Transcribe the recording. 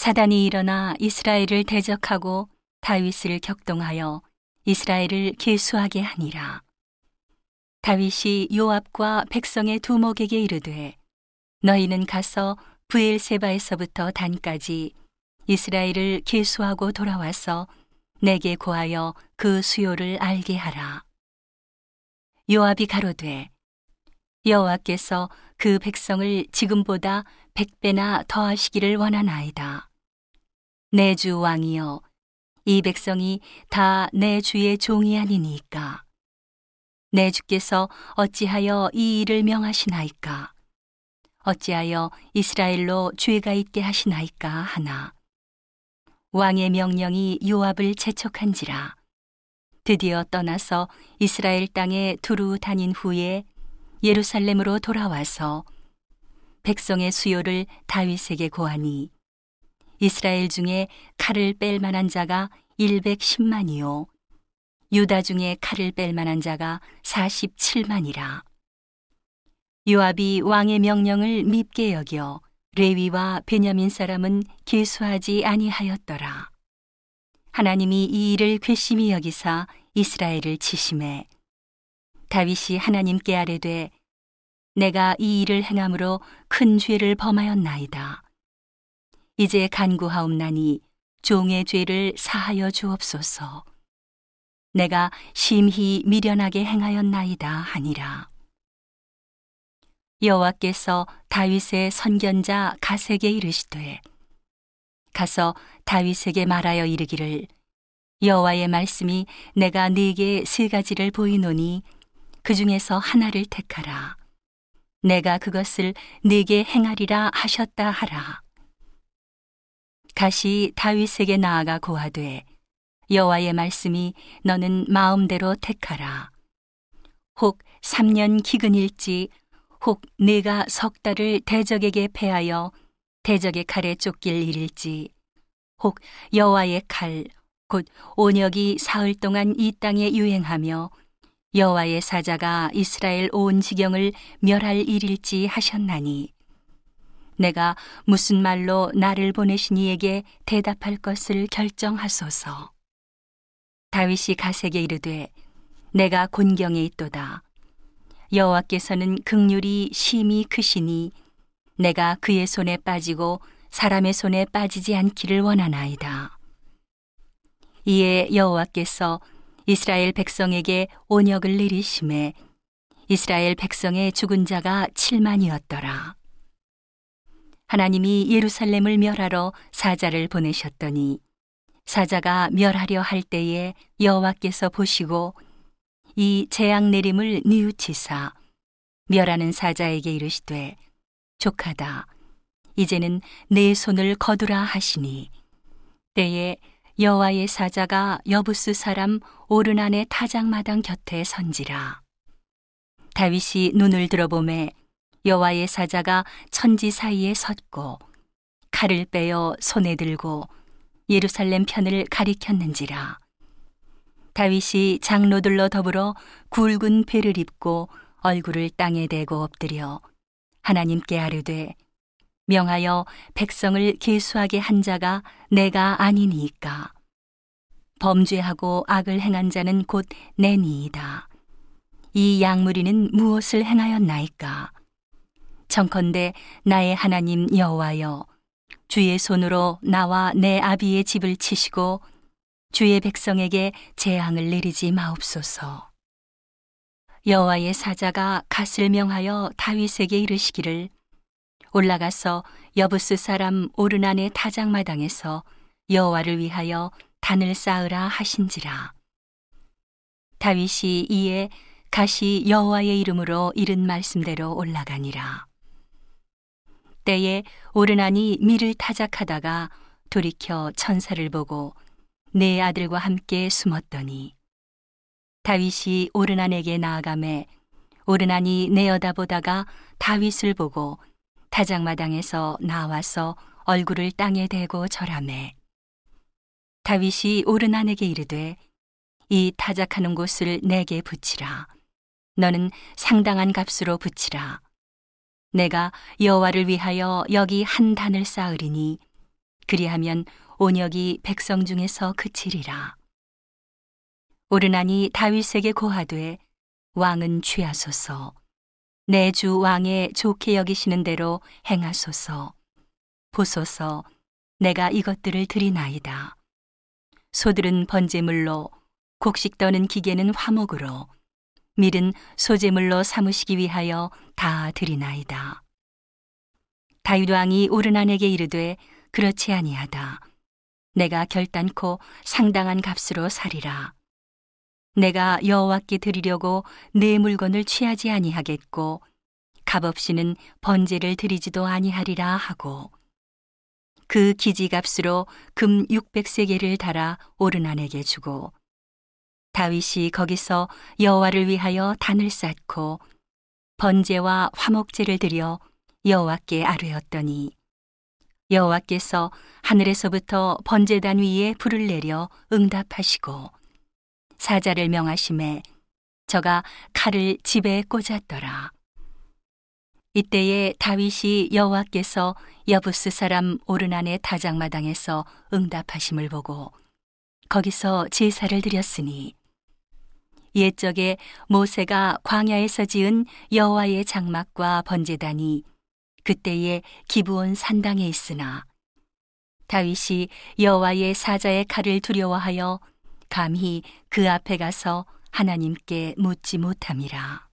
사단이 일어나 이스라엘을 대적하고 다윗을 격동하여 이스라엘을 계수하게 하니라. 다윗이 요압과 백성의 두목에게 이르되 너희는 가서 부엘세바에서부터 단까지 이스라엘을 계수하고 돌아와서 내게 고하여 그 수요를 알게 하라. 요압이 가로되 여호와께서 그 백성을 지금보다 백배나 더하시기를 원하나이다. 내 주 왕이여 이 백성이 다 내 주의 종이 아니니까. 내 주께서 어찌하여 이 일을 명하시나이까? 어찌하여 이스라엘로 죄가 있게 하시나이까 하나? 왕의 명령이 요압을 재촉한지라. 드디어 떠나서 이스라엘 땅에 두루 다닌 후에 예루살렘으로 돌아와서 백성의 수요를 다윗에게 고하니 이스라엘 중에 칼을 뺄 만한 자가 110만이요. 유다 중에 칼을 뺄 만한 자가 47만이라. 요압이 왕의 명령을 밉게 여겨 레위와 베냐민 사람은 계수하지 아니하였더라. 하나님이 이 일을 괘씸히 여기사 이스라엘을 치심해 다윗이 하나님께 아뢰되 내가 이 일을 행함으로 큰 죄를 범하였나이다. 이제 간구하옵나니 종의 죄를 사하여 주옵소서. 내가 심히 미련하게 행하였나이다 하니라. 여호와께서 다윗의 선견자 가세게 이르시되 가서 다윗에게 말하여 이르기를 여호와의 말씀이 내가 네게 세 가지를 보이노니 그 중에서 하나를 택하라. 내가 그것을 네게 행하리라 하셨다 하라. 다시 다윗에게 나아가 고하되 여호와의 말씀이 너는 마음대로 택하라. 혹 3년 기근일지 혹 네가 석 달을 대적에게 패하여 대적의 칼에 쫓길 일일지 혹 여호와의 칼 곧 온역이 사흘 동안 이 땅에 유행하며 여호와의 사자가 이스라엘 온 지경을 멸할 일일지 하셨나니 내가 무슨 말로 나를 보내신 이에게 대답할 것을 결정하소서. 다윗이 가세게 이르되 내가 곤경에 있도다. 여호와께서는 극률이 심히 크시니 내가 그의 손에 빠지고 사람의 손에 빠지지 않기를 원하나이다. 이에 여호와께서 이스라엘 백성에게 온역을 내리심에 이스라엘 백성의 죽은 자가 7만이었더라. 하나님이 예루살렘을 멸하러 사자를 보내셨더니 사자가 멸하려 할 때에 여호와께서 보시고 이 재앙 내림을 뉘우치사 멸하는 사자에게 이르시되 족하다 이제는 내 손을 거두라 하시니 때에 여호와의 사자가 여부스 사람 오르난의 타작마당 곁에 선지라. 다윗이 눈을 들어보매 여호와의 사자가 천지 사이에 섰고 칼을 빼어 손에 들고 예루살렘 편을 가리켰는지라. 다윗이 장로들로 더불어 굵은 배를 입고 얼굴을 땅에 대고 엎드려 하나님께 아뢰되 명하여 백성을 계수하게 한 자가 내가 아니니까. 범죄하고 악을 행한 자는 곧 내니이다. 이 양무리는 무엇을 행하였나이까? 청컨대 나의 하나님 여호와여 주의 손으로 나와 내 아비의 집을 치시고 주의 백성에게 재앙을 내리지 마옵소서. 여호와의 사자가 갓을 명하여 다윗에게 이르시기를 올라가서 여부스 사람 오르난의 타작마당에서 여호와를 위하여 단을 쌓으라 하신지라. 다윗이 이에 가시 여호와의 이름으로 이른 말씀대로 올라가니라. 때에 오르난이 밀을 타작하다가 돌이켜 천사를 보고 내 아들과 함께 숨었더니 다윗이 오르난에게 나아가매 오르난이 내어다보다가 다윗을 보고 타작마당에서 나와서 얼굴을 땅에 대고 절하매 다윗이 오르난에게 이르되 이 타작하는 곳을 내게 붙이라. 너는 상당한 값으로 붙이라 내가 여호와를 위하여 여기 한 단을 쌓으리니 그리하면 온역이 백성 중에서 그치리라. 오르나니 다윗에게 고하되 왕은 취하소서 내 주 왕의 좋게 여기시는 대로 행하소서 보소서 내가 이것들을 드리나이다. 소들은 번제물로 곡식 떠는 기계는 화목으로 밀은 소제물로 삼으시기 위하여 다 드리나이다. 다윗 왕이 오르난에게 이르되 그렇지 아니하다. 내가 결단코 상당한 값으로 사리라. 내가 여호와께 드리려고 내 물건을 취하지 아니하겠고 값없이는 번제를 드리지도 아니하리라 하고 그 기지값으로 금 600세계를 달아 오르난에게 주고 다윗이 거기서 여호와를 위하여 단을 쌓고 번제와 화목제를 드려 여호와께 아뢰었더니 여호와께서 하늘에서부터 번제단 위에 불을 내려 응답하시고 사자를 명하심에 저가 칼을 집에 꽂았더라. 이때에 다윗이 여호와께서 여부스 사람 오르난의 다장마당에서 응답하심을 보고 거기서 제사를 드렸으니 옛적에 모세가 광야에서 지은 여호와의 장막과 번제단이 그때에 기브온 산당에 있으나 다윗이 여호와의 사자의 칼을 두려워하여 감히 그 앞에 가서 하나님께 묻지 못함이라.